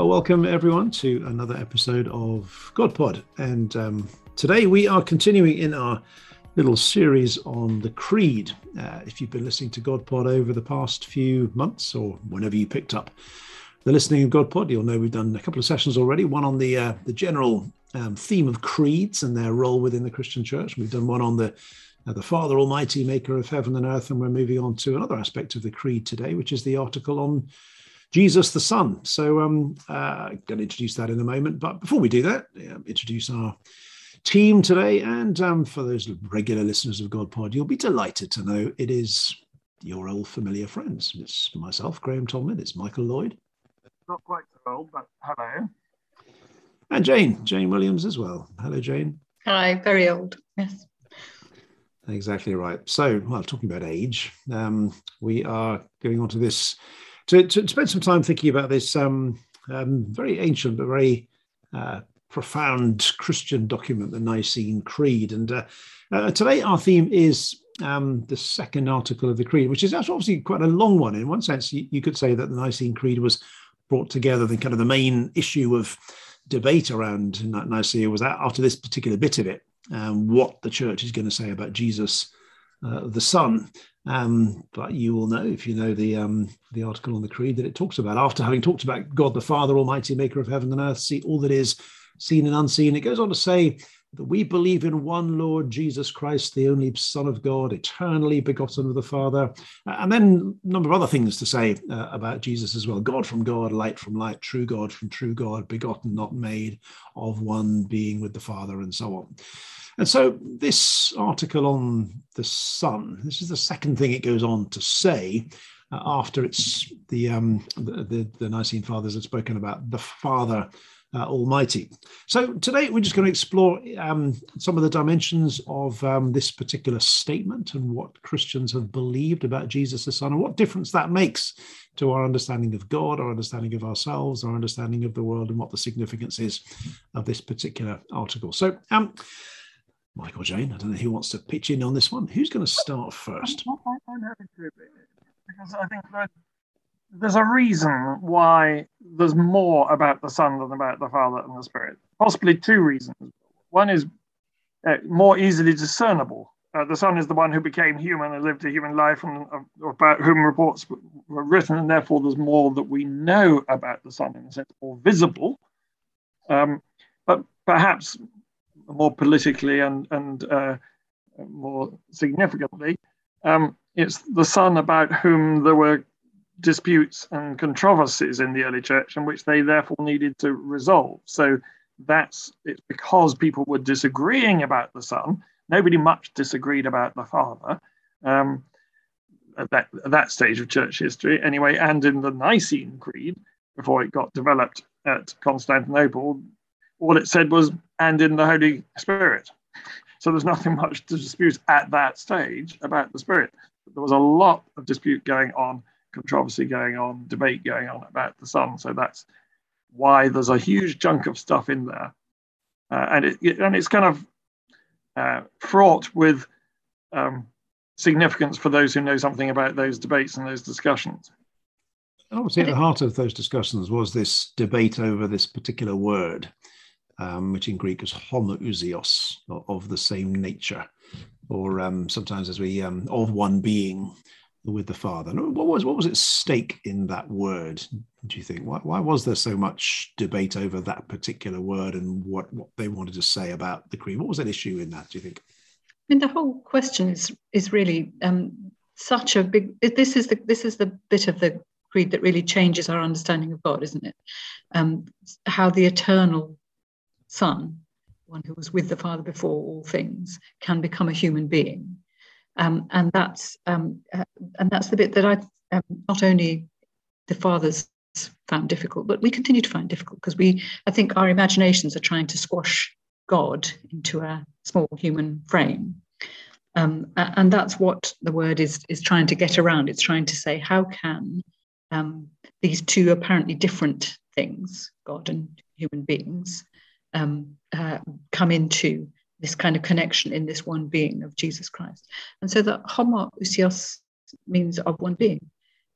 Well, welcome everyone to another episode of GodPod. And um, today we are continuing in our little series on the Creed. Uh, if you've been listening to GodPod over the past few months or whenever you picked up the listening of GodPod, you'll know we've done a couple of sessions already. One on the uh, the general um, theme of creeds and their role within the Christian Church. We've done one on the uh, the Father Almighty, Maker of heaven and earth, and we're moving on to another aspect of the Creed today, which is the article on Jesus the Son. So um, uh, I'm going to introduce that in a moment. But before we do that, introduce our team today. And um, for those regular listeners of God Pod, you'll be delighted to know it is your old familiar friends. It's myself, Graham Tomlin. It's Michael Lloyd. Not quite so old, but hello. And Jane, Jane Williams as well. Hello, Jane. Hi, very old. Yes. Exactly right. So, well, talking about age, um, we are going on to this to, to, spend some time thinking about this um, um, very ancient but very uh, profound Christian document, the Nicene Creed. And uh, uh, today our theme is um, the second article of the Creed, which is obviously quite a long one. In one sense, you, you, could say that the Nicene Creed was brought together, the kind of the main issue of debate around Nicaea was that after this particular bit of it, um, what the church is going to say about Jesus, uh, the Son. Um, but you will know if you know the um, the article on the Creed that it talks about after having talked about God the Father Almighty, Maker of heaven and earth, see all that is seen and unseen. It goes on to say that we believe in one Lord Jesus Christ, the only Son of God, eternally begotten of the Father. And then a number of other things to say uh, about Jesus as well God from God, light from light, true God from true God, begotten, not made, of one being with the Father, and so on. And so, this article on the Son, this is the second thing it goes on to say. Uh, after it's the, um, the, the the Nicene Fathers have spoken about the Father uh, Almighty. So today we're just going to explore um, some of the dimensions of um, this particular statement and what Christians have believed about Jesus the Son and what difference that makes to our understanding of God, our understanding of ourselves, our understanding of the world, and what the significance is of this particular article. So, um, Michael Jane, I don't know who wants to pitch in on this one. Who's going to start first? I'm happy to because I think that there's a reason why there's more about the Son than about the Father and the Spirit. Possibly two reasons. One is uh, more easily discernible. Uh, the Son is the one who became human and lived a human life, and uh, about whom reports were written, and therefore there's more that we know about the Son in a sense, more visible. Um, but perhaps more politically and and uh, more significantly, um, it's the Son about whom there were disputes and controversies in the early church and which they therefore needed to resolve. So that's it's because people were disagreeing about the Son. Nobody much disagreed about the Father. Um, at that, at that stage of church history, anyway, and in the Nicene Creed, before it got developed at Constantinople, all it said was, and in the Holy Spirit. So there's nothing much to dispute at that stage about the Spirit. But there was a lot of dispute going on controversy going on, debate going on about the Son. So that's why there's a huge chunk of stuff in there, uh, and it, and it's kind of uh, fraught with um, significance for those who know something about those debates and those discussions. And obviously, at the heart of those discussions was this debate over this particular word, um, which in Greek is homoousios, of the same nature, or um, sometimes as we um, of one being with the Father. What was what was at stake in that word? Do you think? Why, why was there so much debate over that particular word and what what they wanted to say about the creed? What was that issue in that? Do you think? I mean, the whole question is is really um, such a big. This is the this is the bit of the creed that really changes our understanding of God, isn't it? Um, how the eternal Son, one who was with the Father before all things, can become a human being Um, and that's um, uh, and that's the bit that I um, not only the fathers found difficult, but we continue to find difficult because we I think our imaginations are trying to squash God into a small human frame. Um, and that's what the word is is trying to get around. It's trying to say how can um, these two apparently different things, God and human beings, um, uh, come into this kind of connection in this one being of Jesus Christ. And so the homo homoousios means of one being.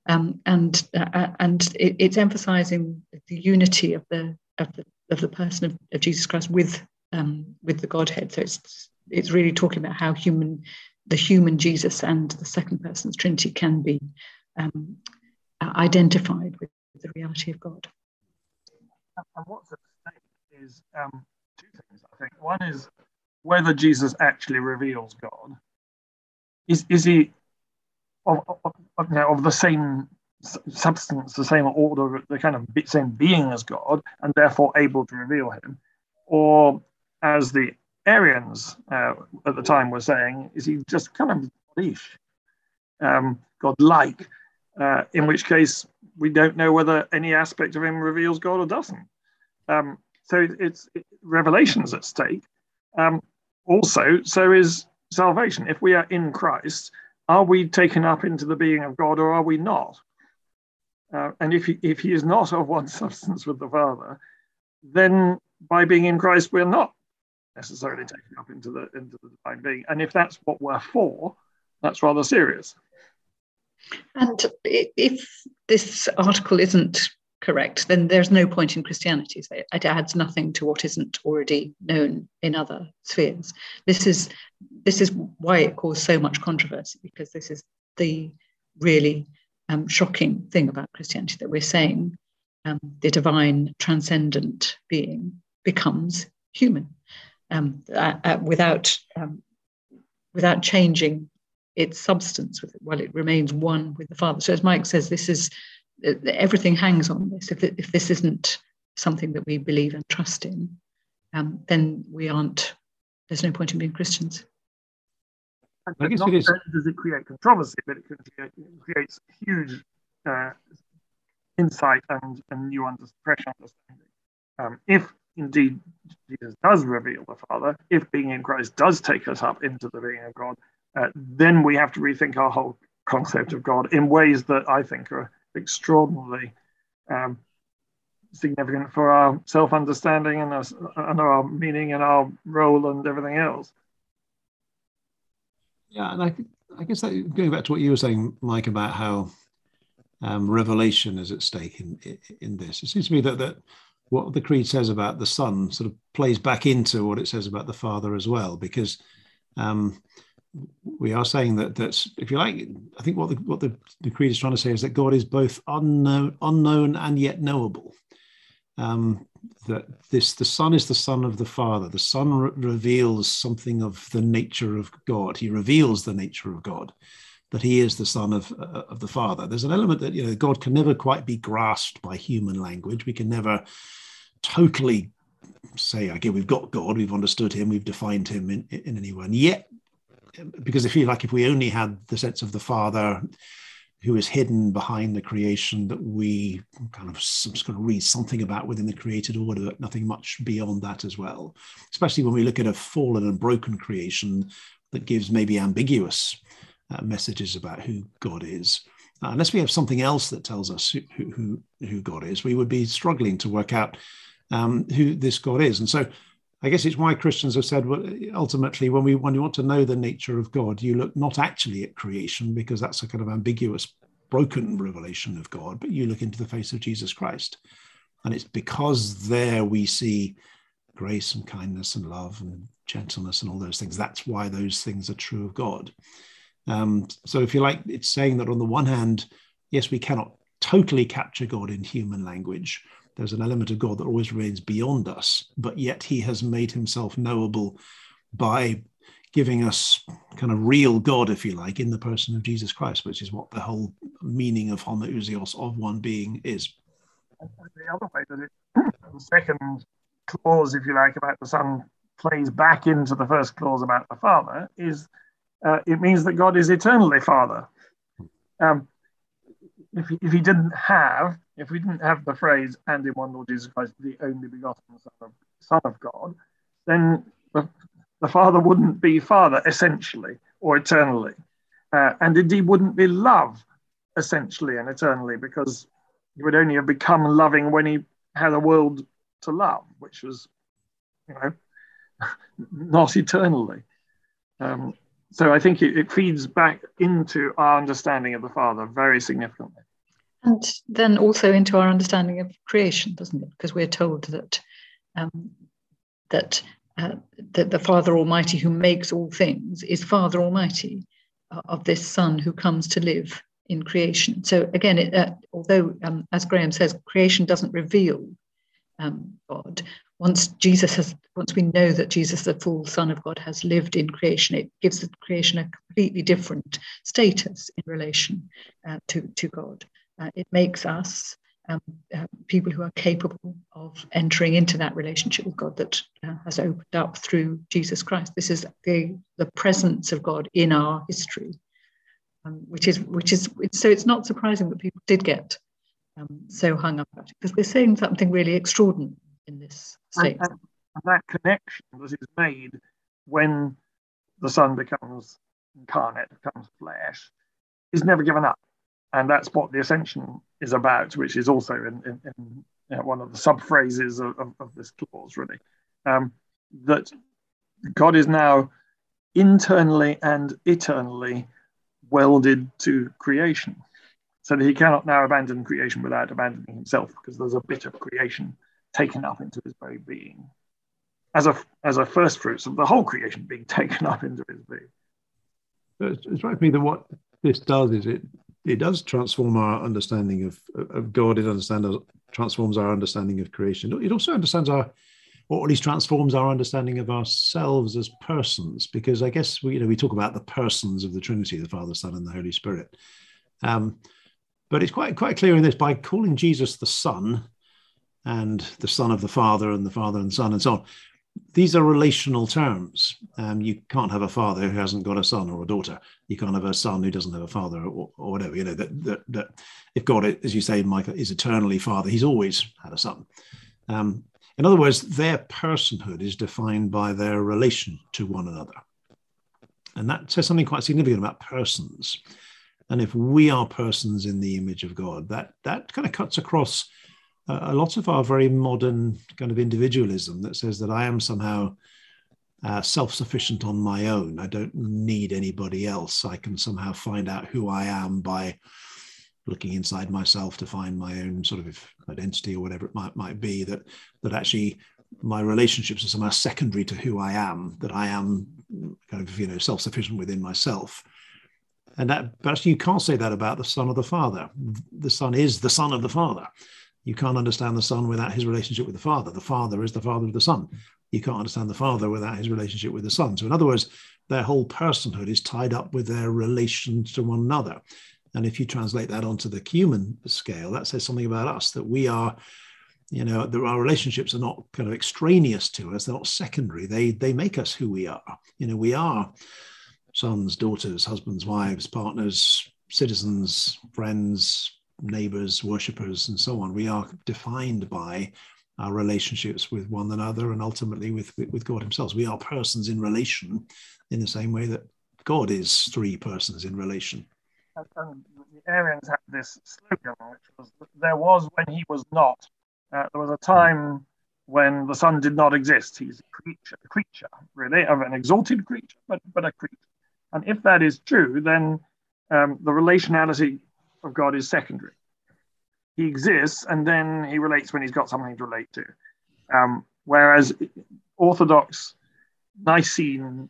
Um, and uh, uh, and it, it's emphasizing the unity of the of the of the person of, of Jesus Christ with um, with the Godhead. So it's it's really talking about how human the human Jesus and the second person's Trinity can be um, identified with the reality of God. And what's is um, two things. I think one is whether Jesus actually reveals God. Is is he of, of, you know, of the same substance, the same order, the kind of same being as God, and therefore able to reveal him? Or, as the Arians uh, at the time were saying, is he just kind of leash, um, God-like? Uh, in which case, we don't know whether any aspect of him reveals God or doesn't. Um, so it's it, revelations at stake. Um, also, so is salvation. If we are in Christ, are we taken up into the being of God or are we not? Uh, and if he, if he is not of one substance with the Father, then by being in Christ, we're not necessarily taken up into the into the divine being. And if that's what we're for, that's rather serious. And if this article isn't correct, then there's no point in Christianity. So it adds nothing to what isn't already known in other spheres. This is this is why it caused so much controversy because this is the really um, shocking thing about Christianity that we're saying um, the divine transcendent being becomes human um, uh, uh, without um, without changing its substance with it while it remains one with the Father. So as Mike says, this is everything hangs on this. If, if this isn't something that we believe and trust in, um, then we aren't. There's no point in being Christians. I guess not it is. does it create controversy, but it, create, it creates huge uh, insight and, and new under, fresh understanding. Um, if indeed Jesus does reveal the Father, if being in Christ does take us up into the being of God, uh, then we have to rethink our whole concept of God in ways that I think are extraordinarily um, significant for our self understanding and, our, and our meaning and our role and everything else. Yeah, and I, I guess that, going back to what you were saying, Mike, about how um, revelation is at stake in, in this, it seems to me that that what the creed says about the Son sort of plays back into what it says about the Father as well, because um, we are saying that that's if you like i think what the what the, the creed is trying to say is that god is both unknown unknown and yet knowable. Um, that this the son is the son of the father. The son re- reveals something of the nature of god. He reveals the nature of god that he is the son of uh, of the father. There's an element that you know god can never quite be grasped by human language. We can never totally say okay we've got god we've understood him we've defined him in, in any way. Yet because I feel like if we only had the sense of the Father who is hidden behind the creation that we kind of sort of read something about within the created order, but nothing much beyond that as well. Especially when we look at a fallen and broken creation that gives maybe ambiguous uh, messages about who God is. Uh, unless we have something else that tells us who, who, who God is, we would be struggling to work out um, who this God is. And so I guess it's why Christians have said, well, ultimately, when we when you want to know the nature of God, you look not actually at creation because that's a kind of ambiguous, broken revelation of God, but you look into the face of Jesus Christ, and it's because there we see grace and kindness and love and gentleness and all those things. That's why those things are true of God. Um, so, if you like, it's saying that on the one hand, yes, we cannot totally capture God in human language there's an element of God that always remains beyond us, but yet he has made himself knowable by giving us kind of real God, if you like, in the person of Jesus Christ, which is what the whole meaning of homoousios, of one being, is. The other way that it, the second clause, if you like, about the Son plays back into the first clause about the Father is uh, it means that God is eternally Father. Um, if, he, if he didn't have, if we didn't have the phrase, and in one Lord Jesus Christ, the only begotten Son of, Son of God, then the, the Father wouldn't be Father essentially or eternally. Uh, and indeed wouldn't be love essentially and eternally because he would only have become loving when he had a world to love, which was, you know, not eternally. Um, so I think it, it, feeds back into our understanding of the Father very significantly. And then also into our understanding of creation, doesn't it? Because we're told that um, that uh, that the Father Almighty, who makes all things, is Father Almighty uh, of this Son who comes to live in creation. So again, it, uh, although um, as Graham says, creation doesn't reveal um, God, once Jesus has, once we know that Jesus, the full Son of God, has lived in creation, it gives the creation a completely different status in relation uh, to, to God. Uh, it makes us um, uh, people who are capable of entering into that relationship with God that uh, has opened up through Jesus Christ. This is the, the presence of God in our history, um, which is which is so. It's not surprising that people did get um, so hung up about it because we're saying something really extraordinary in this state. And, and that connection that is made when the Son becomes incarnate, becomes flesh, is never given up. And that's what the ascension is about, which is also in, in, in you know, one of the sub phrases of, of, of, this clause, really. Um, that God is now internally and eternally welded to creation so that he cannot now abandon creation without abandoning himself, because there's a bit of creation taken up into his very being, as a as a first fruits of the whole creation being taken up into his being. It strikes me that what this does is it it does transform our understanding of of God. It understands transforms our understanding of creation. It also understands our or at least transforms our understanding of ourselves as persons, because I guess we, you know, we talk about the persons of the Trinity, the Father, Son, and the Holy Spirit. Um, but it's quite quite clear in this by calling Jesus the Son and the Son of the Father and the Father and Son and so on. These are relational terms. Um, you can't have a father who hasn't got a son or a daughter. You can't have a son who doesn't have a father or, or whatever. You know that, that, that if God, as you say, Michael, is eternally Father, He's always had a son. Um, in other words, their personhood is defined by their relation to one another, and that says something quite significant about persons. And if we are persons in the image of God, that that kind of cuts across a lot of our very modern kind of individualism that says that I am somehow uh, self-sufficient on my own. I don't need anybody else. I can somehow find out who I am by looking inside myself to find my own sort of identity or whatever it might might be. That that actually my relationships are somehow secondary to who I am. That I am kind of you know self-sufficient within myself. And that, but actually you can't say that about the Son of the Father. The Son is the Son of the Father. You can't understand the Son without his relationship with the Father. The Father is the Father of the Son. You can't understand the Father without his relationship with the Son. So, in other words, their whole personhood is tied up with their relation to one another. And if you translate that onto the human scale, that says something about us that we are, you know, that our relationships are not kind of extraneous to us; they're not secondary. They they make us who we are. You know, we are sons, daughters, husbands, wives, partners, citizens, friends, neighbors, worshippers, and so on. We are defined by our relationships with one another and ultimately with, with God Himself. We are persons in relation in the same way that God is three persons in relation. The Arians had this slogan, which was there was when he was not. Uh, there was a time when the Son did not exist. He's a creature, a creature, really, of an exalted creature, but, but a creature. And if that is true, then um, the relationality of God is secondary. He exists and then he relates when he's got something to relate to. Um, whereas Orthodox Nicene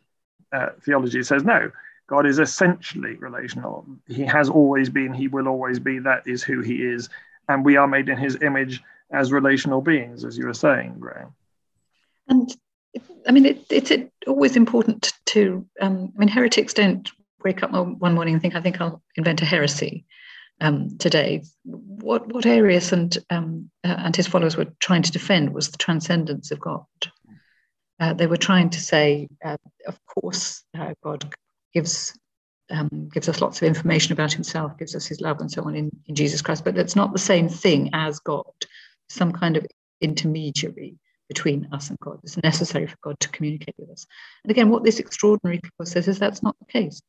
uh, theology says no, God is essentially relational. He has always been, he will always be, that is who he is. And we are made in his image as relational beings, as you were saying, Graham. And I mean, it, it's always important to, um, I mean, heretics don't wake up one morning and think, I think I'll invent a heresy um, today. What, what Arius and, um, uh, and his followers were trying to defend was the transcendence of God. Uh, they were trying to say, uh, of course, uh, God gives um, gives us lots of information about himself, gives us his love and so on in, in Jesus Christ. But that's not the same thing as God, some kind of intermediary between us and God. It's necessary for God to communicate with us. And again, what this extraordinary clause says is that's not the case.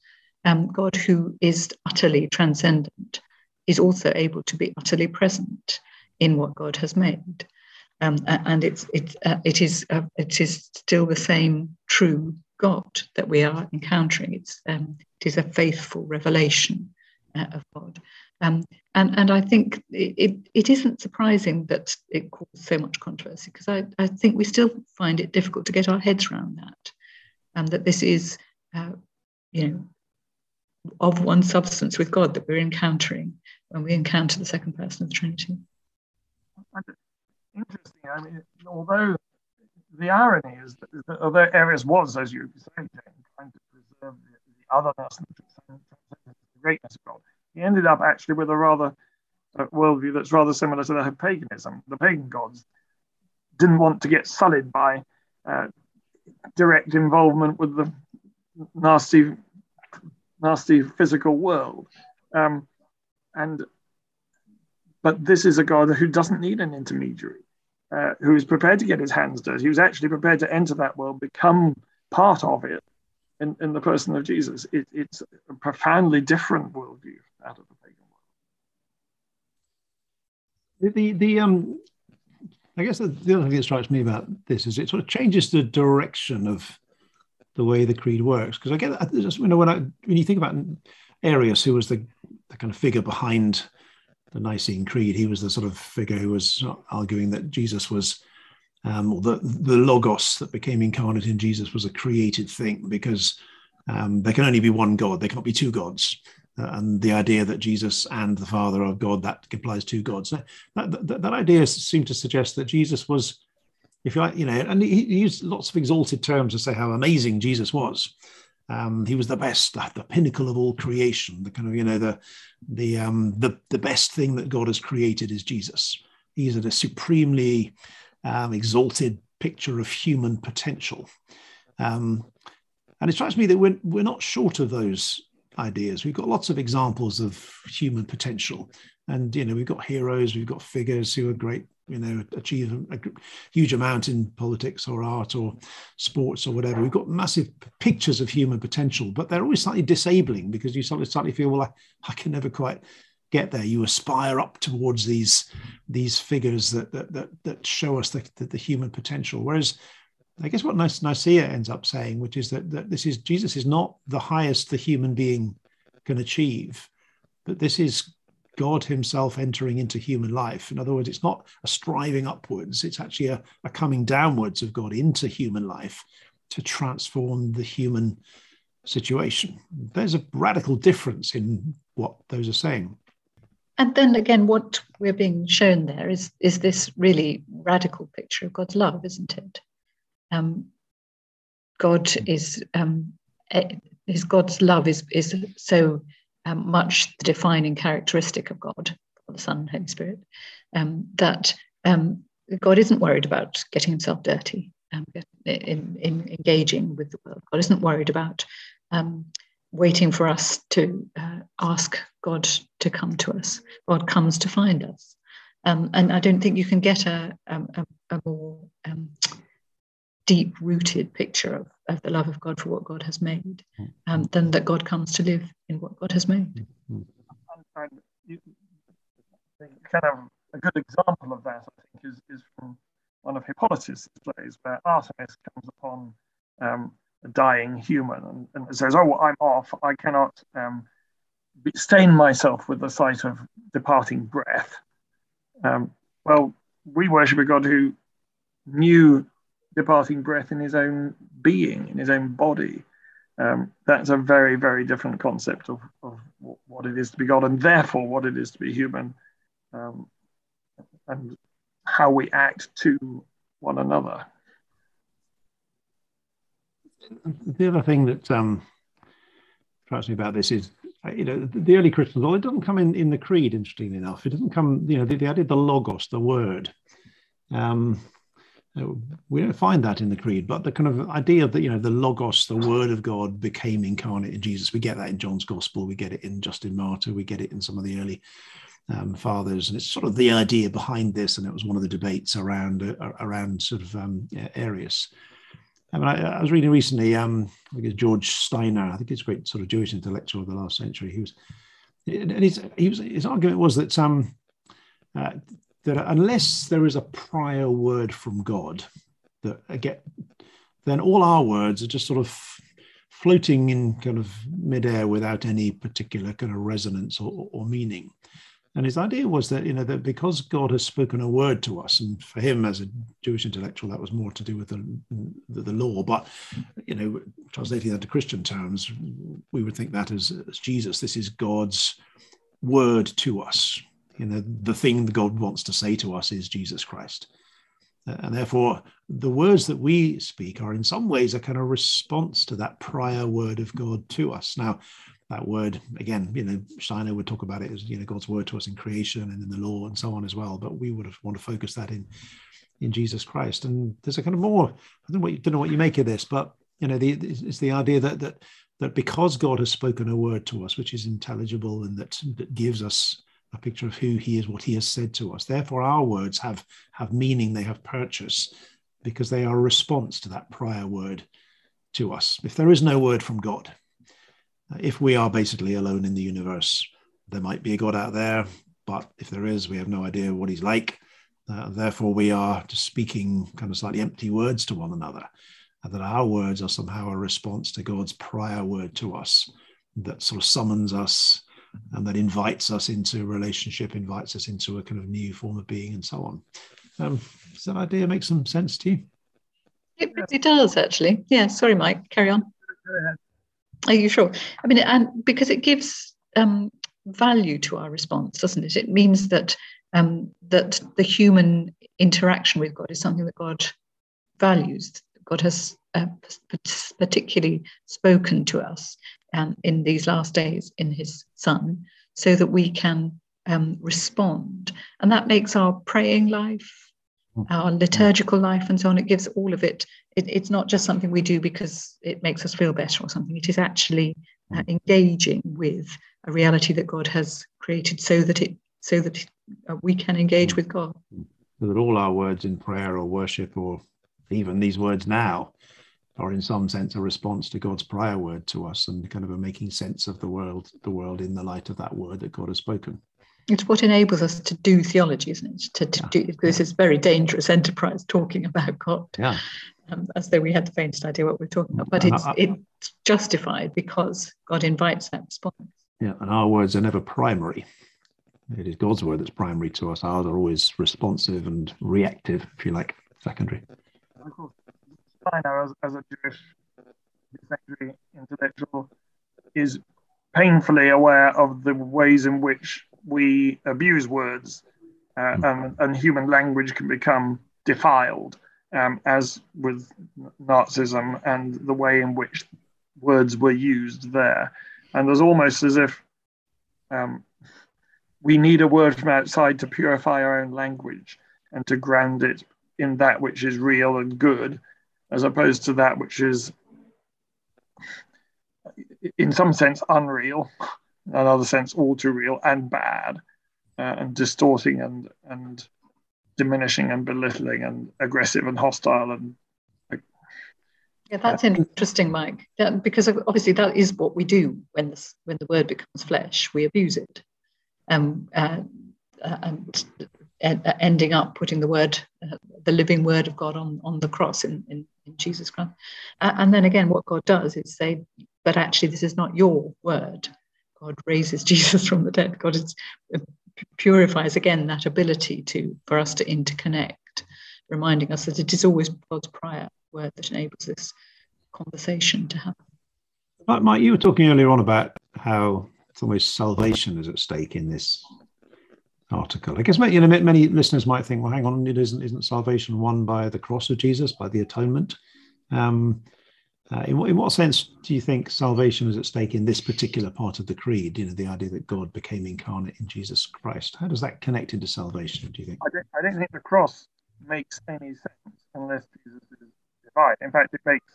Um, God, who is utterly transcendent, is also able to be utterly present in what God has made. Um, and it's, it's, uh, it, is, uh, it is still the same true God that we are encountering. It's, um, it is a faithful revelation uh, of God. Um, and, and I think it, it, it isn't surprising that it caused so much controversy because I, I think we still find it difficult to get our heads around that. Um, that this is, uh, you know, of one substance with God that we're encountering when we encounter the second person of the Trinity. Interesting. I mean, although the irony is that, although Arius was, as you said, trying to preserve the, the otherness and the greatness of God, he ended up actually with a rather uh, worldview that's rather similar to that of paganism. The pagan gods didn't want to get sullied by uh, direct involvement with the nasty, nasty physical world. Um, and but this is a God who doesn't need an intermediary, uh, who is prepared to get his hands dirty. He was actually prepared to enter that world, become part of it in, in the person of Jesus. It, it's a profoundly different worldview out of the pagan world. The, the, the um, I guess the, the other thing that strikes me about this is it sort of changes the direction of the way the creed works. Because I get just you know when I when you think about Arius, who was the, the kind of figure behind the Nicene Creed, he was the sort of figure who was arguing that Jesus was um, the the logos that became incarnate in Jesus was a created thing because um, there can only be one God. there can't be two gods. Uh, and the idea that Jesus and the Father are God that implies two gods. That, that, that idea seemed to suggest that Jesus was, if you like, you know, and he used lots of exalted terms to say how amazing Jesus was. Um, he was the best, the, pinnacle of all creation. The kind of, you know, the the um, the the best thing that God has created is Jesus. He's a supremely um, exalted picture of human potential. Um, and it strikes me that we're, we're not short of those ideas. We've got lots of examples of human potential. And, you know, we've got heroes, we've got figures who are great, you know, achieve a huge amount in politics or art or sports or whatever. We've got massive pictures of human potential, but they're always slightly disabling because you suddenly, slightly feel, well, I, I can never quite get there. You aspire up towards these these figures that that that, that show us the, the, the human potential. Whereas I guess what Nicaea ends up saying, which is that, that this is Jesus is not the highest the human being can achieve, but this is God Himself entering into human life. In other words, it's not a striving upwards, it's actually a, a coming downwards of God into human life to transform the human situation. There's a radical difference in what those are saying. And then again, what we're being shown there is, is this really radical picture of God's love, isn't it? Um, God is um, his God's love is is so um, much the defining characteristic of God, the Son and Holy Spirit, um, that um, God isn't worried about getting himself dirty um, in, in engaging with the world. God isn't worried about um, waiting for us to uh, ask God to come to us. God comes to find us. Um, and I don't think you can get a, a, a more deep rooted picture of, of the love of God for what God has made um, than that God comes to live in what God has made. kind of a good example of that, I think, is, is from one of Hippolytus' plays where Artemis comes upon um, a dying human and, and says, Oh, I'm off. I cannot um, stain myself with the sight of departing breath. Um, well, we worship a God who knew departing breath in his own being, in his own body. Um, that's a very, very different concept of, of what it is to be God and therefore what it is to be human um, and how we act to one another the other thing that um, strikes me about this is, uh, you know, the early Christians, well, it doesn't come in, in the creed, interestingly enough. It doesn't come, you know, they, they added the logos, the word. Um, we don't find that in the creed, but the kind of idea that you know the logos, the word of God, became incarnate in Jesus. We get that in John's Gospel. We get it in Justin Martyr. We get it in some of the early um, fathers, and it's sort of the idea behind this. And it was one of the debates around uh, around sort of um, Arius. I mean, I, I, was reading recently. Um, I think it's George Steiner. I think he's a great sort of Jewish intellectual of the last century. He was, and his, he was, his argument was that um, uh, that unless there is a prior word from God, that again, then all our words are just sort of floating in kind of midair without any particular kind of resonance or, or meaning. And his idea was that, you know, that because God has spoken a word to us, and for him as a Jewish intellectual, that was more to do with the, the, the law. But, you know, translating that to Christian terms, we would think that as, as Jesus, this is God's word to us. You know, the thing that God wants to say to us is Jesus Christ. Uh, and therefore, the words that we speak are in some ways a kind of response to that prior word of God to us. Now, that word again you know steiner would talk about it as you know god's word to us in creation and in the law and so on as well but we would have want to focus that in in jesus christ and there's a kind of more i don't know what you, don't know what you make of this but you know the it's the idea that that that because god has spoken a word to us which is intelligible and that, that gives us a picture of who he is what he has said to us therefore our words have have meaning they have purchase because they are a response to that prior word to us if there is no word from god if we are basically alone in the universe, there might be a God out there, but if there is, we have no idea what he's like. Uh, therefore, we are just speaking kind of slightly empty words to one another, and that our words are somehow a response to God's prior word to us that sort of summons us and that invites us into a relationship, invites us into a kind of new form of being, and so on. Um, does that idea make some sense to you? It, it does, actually. Yeah, sorry, Mike, carry on. Are you sure? I mean, and because it gives um, value to our response, doesn't it? It means that um, that the human interaction with God is something that God values. God has uh, particularly spoken to us um, in these last days in His Son, so that we can um, respond, and that makes our praying life our liturgical life and so on. It gives all of it. it. It's not just something we do because it makes us feel better or something. It is actually uh, engaging with a reality that God has created, so that it so that uh, we can engage with God. So that all our words in prayer or worship, or even these words now, are in some sense a response to God's prior word to us, and kind of a making sense of the world, the world in the light of that word that God has spoken it's what enables us to do theology, isn't it? To, to yeah. do this is very dangerous enterprise talking about God. Yeah. Um, as though we had the faintest idea what we're talking about. But it's it's justified because God invites that response. Yeah, and our words are never primary. It is God's word that's primary to us. Ours are always responsive and reactive, if you like, secondary. Of course, Steiner, as, as a Jewish secondary intellectual, is painfully aware of the ways in which we abuse words uh, hmm. and, and, human language can become defiled, um, as with Nazism and the way in which words were used there. And there's almost as if um, we need a word from outside to purify our own language and to ground it in that which is real and good, as opposed to that which is, in some sense, unreal in another sense, all too real and bad, uh, and distorting and and diminishing and belittling and aggressive and hostile and. Yeah, that's interesting, Mike. Yeah, because obviously that is what we do when the when the word becomes flesh. We abuse it, um, uh, uh and uh, ending up putting the word, uh, the living word of God on on the cross in in, in Jesus Christ. and then again, what God does is say, but actually, this is not your word. God raises Jesus from the dead. God is, uh, purifies again that ability to for us to interconnect, reminding us that it is always God's prior word that enables this conversation to happen. Mike, you were talking earlier on about how it's almost salvation is at stake in this article. I guess you know many listeners might think, well, hang on, it isn't isn't salvation won by the cross of Jesus, by the atonement? Um, uh, in, in what sense do you think salvation is at stake in this particular part of the creed? You know, the idea that God became incarnate in Jesus Christ. How does that connect into salvation? Do you think? I don't, I don't think the cross makes any sense unless Jesus is divine. In fact, it makes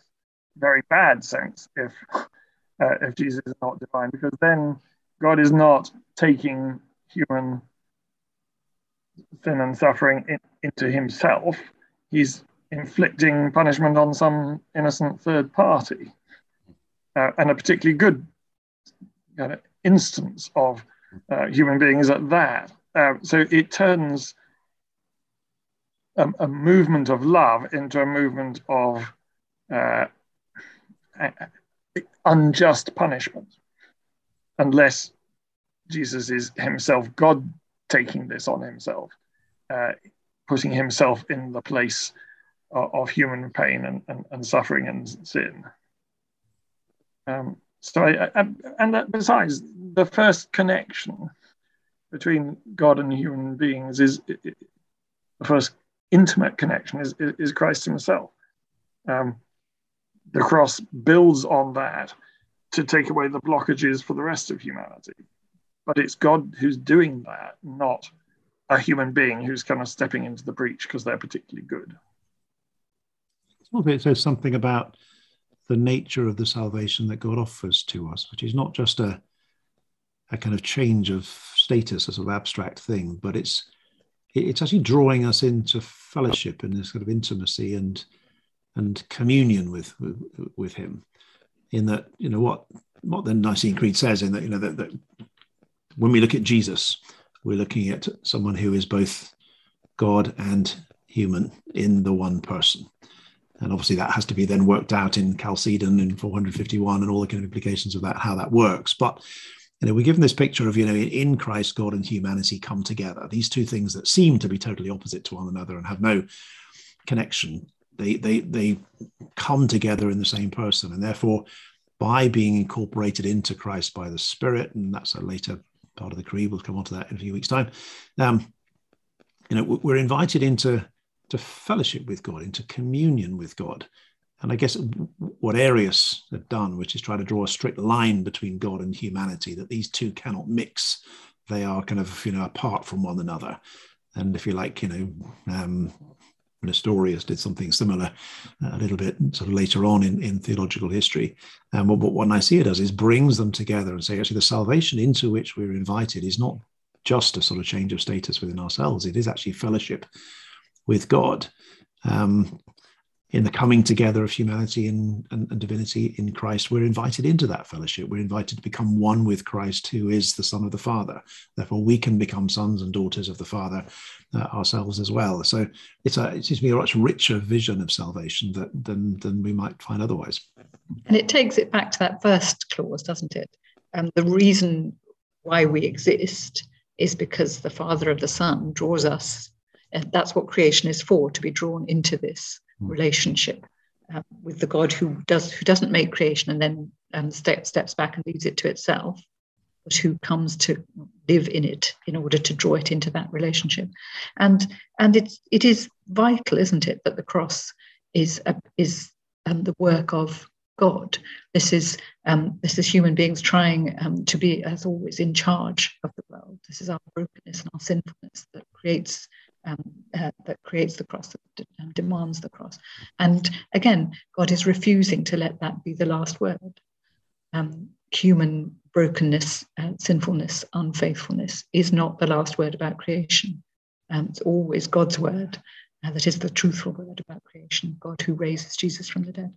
very bad sense if uh, if Jesus is not divine, because then God is not taking human sin and suffering in, into Himself. He's inflicting punishment on some innocent third party, uh, and a particularly good you know, instance of uh, human beings at that. Uh, so it turns a, a, movement of love into a movement of uh, unjust punishment, unless Jesus is himself God taking this on himself, uh, putting himself in the place of, of human pain and, and, and, suffering and sin. Um, so, I, I, and besides, the first connection between God and human beings is the first intimate connection is, is Christ Himself. Um, the cross builds on that to take away the blockages for the rest of humanity. But it's God who's doing that, not a human being who's kind of stepping into the breach because they're particularly good. It says something about the nature of the salvation that God offers to us, which is not just a a kind of change of status, a sort of abstract thing, but it's it's actually drawing us into fellowship and this sort of intimacy and and communion with with, with him in that you know what what the Nicene Creed says in that you know that, that when we look at Jesus we're looking at someone who is both God and human in the one person and obviously that has to be then worked out in Chalcedon in 451 and all the kind of implications of that how that works but you know, we're given this picture of, you know, in Christ, God and humanity come together. These two things that seem to be totally opposite to one another and have no connection, they they they come together in the same person. And therefore, by being incorporated into Christ by the Spirit, and that's a later part of the creed, we'll come on to that in a few weeks' time. Um, you know, we're invited into to fellowship with God, into communion with God. And I guess what Arius had done, which is try to draw a strict line between God and humanity, that these two cannot mix. They are kind of, you know, apart from one another. And if you like, you know, um, Nestorius did something similar a little bit sort of later on in, in theological history. And what, what Nicaea does is brings them together and say, actually, the salvation into which we're invited is not just a sort of change of status within ourselves. It is actually fellowship with God. Um, in the coming together of humanity and, and, and, divinity in Christ, we're invited into that fellowship. We're invited to become one with Christ, who is the Son of the Father. Therefore, we can become sons and daughters of the Father uh, ourselves as well. So it's a, it seems to be a much richer vision of salvation that, than, than we might find otherwise. And it takes it back to that first clause, doesn't it? And the reason why we exist is because the Father of the Son draws us. And that's what creation is for, to be drawn into this. Relationship uh, with the God who does who doesn't make creation and then um, step, steps back and leaves it to itself, but who comes to live in it in order to draw it into that relationship. And and it's it is vital, isn't it, that the cross is a, is um, the work of God. This is um, this is human beings trying um, to be, as always, in charge of the world. This is our brokenness and our sinfulness that creates um, uh, that creates the cross, that um, demands the cross. And again, God is refusing to let that be the last word. Um, human brokenness, uh, sinfulness, unfaithfulness is not the last word about creation. Um, it's always God's word uh, that is the truthful word about creation, God who raises Jesus from the dead.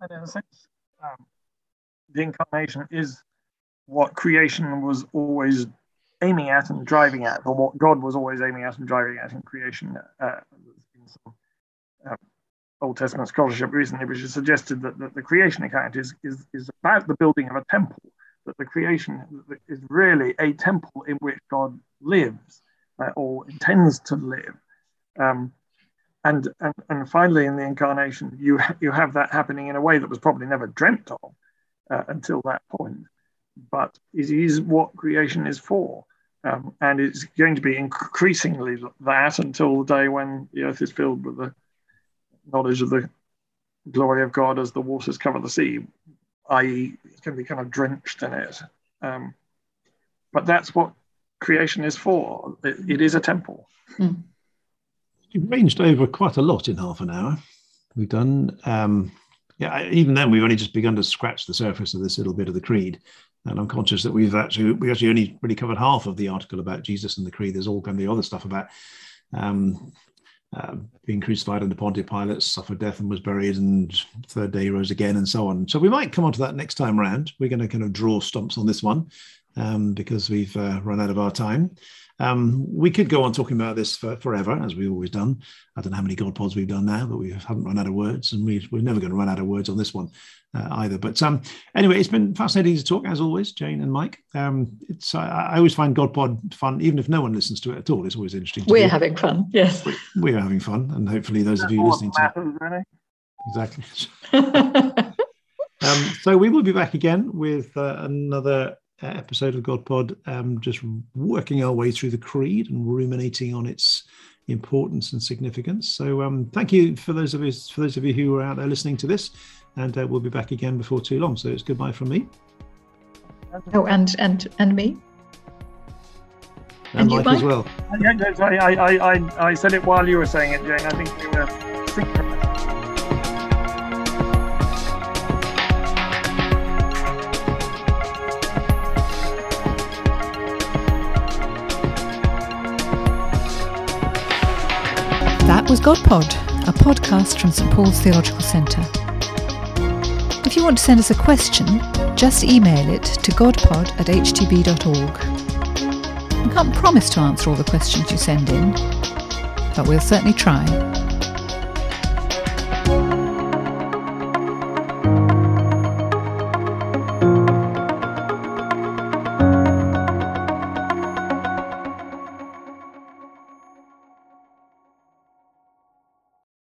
And in a sense, um, the incarnation is what creation was always aiming at and driving at, or what God was always aiming at and driving at in creation. Uh, in some uh, Old Testament scholarship recently, which has suggested that, that the creation account is, is, is about the building of a temple, that the creation is really a temple in which God lives uh, or intends to live. Um, and, and, and finally, in the incarnation, you, you have that happening in a way that was probably never dreamt of uh, until that point. But it is what creation is for. Um, and it's going to be increasingly that until the day when the earth is filled with the knowledge of the glory of God as the waters cover the sea, i.e., it's going to be kind of drenched in it. Um, but that's what creation is for. it, it is a temple. Mm. You've ranged over quite a lot in half an hour. We've done, um, yeah, even then we've only just begun to scratch the surface of this little bit of the creed. And I'm conscious that we've actually we actually only really covered half of the article about Jesus and the creed. There's all kind of the other stuff about um, uh, being crucified under Pontius Pilate, suffered death and was buried, and third day rose again, and so on. So we might come on to that next time round. We're going to kind of draw stumps on this one um, because we've uh, run out of our time. Um, we could go on talking about this for, forever, as we've always done. I don't know how many God pods we've done now, but we haven't run out of words, and we, are never going to run out of words on this one uh, either. But um, anyway, it's been fascinating to talk, as always, Jane and Mike. Um, it's I, I, always find God pod fun, even if no one listens to it at all. It's always interesting. We're having fun, yes. We, are having fun, and hopefully those of you listening to it. Really. Exactly. um, so we will be back again with uh, another episode of God Pod, um, just working our way through the creed and ruminating on its importance and significance. So um, thank you for those of us for those of you who are out there listening to this, and uh, we'll be back again before too long. So it's goodbye from me. Oh, and and and me. And, and Mike, Mike, as well. I, I, I, I said it while you were saying it, Jane. I think we were. Was GodPod, a podcast from St Paul's Theological Centre. If you want to send us a question, just email it to godpod at htb.org. We can't promise to answer all the questions you send in, but we'll certainly try.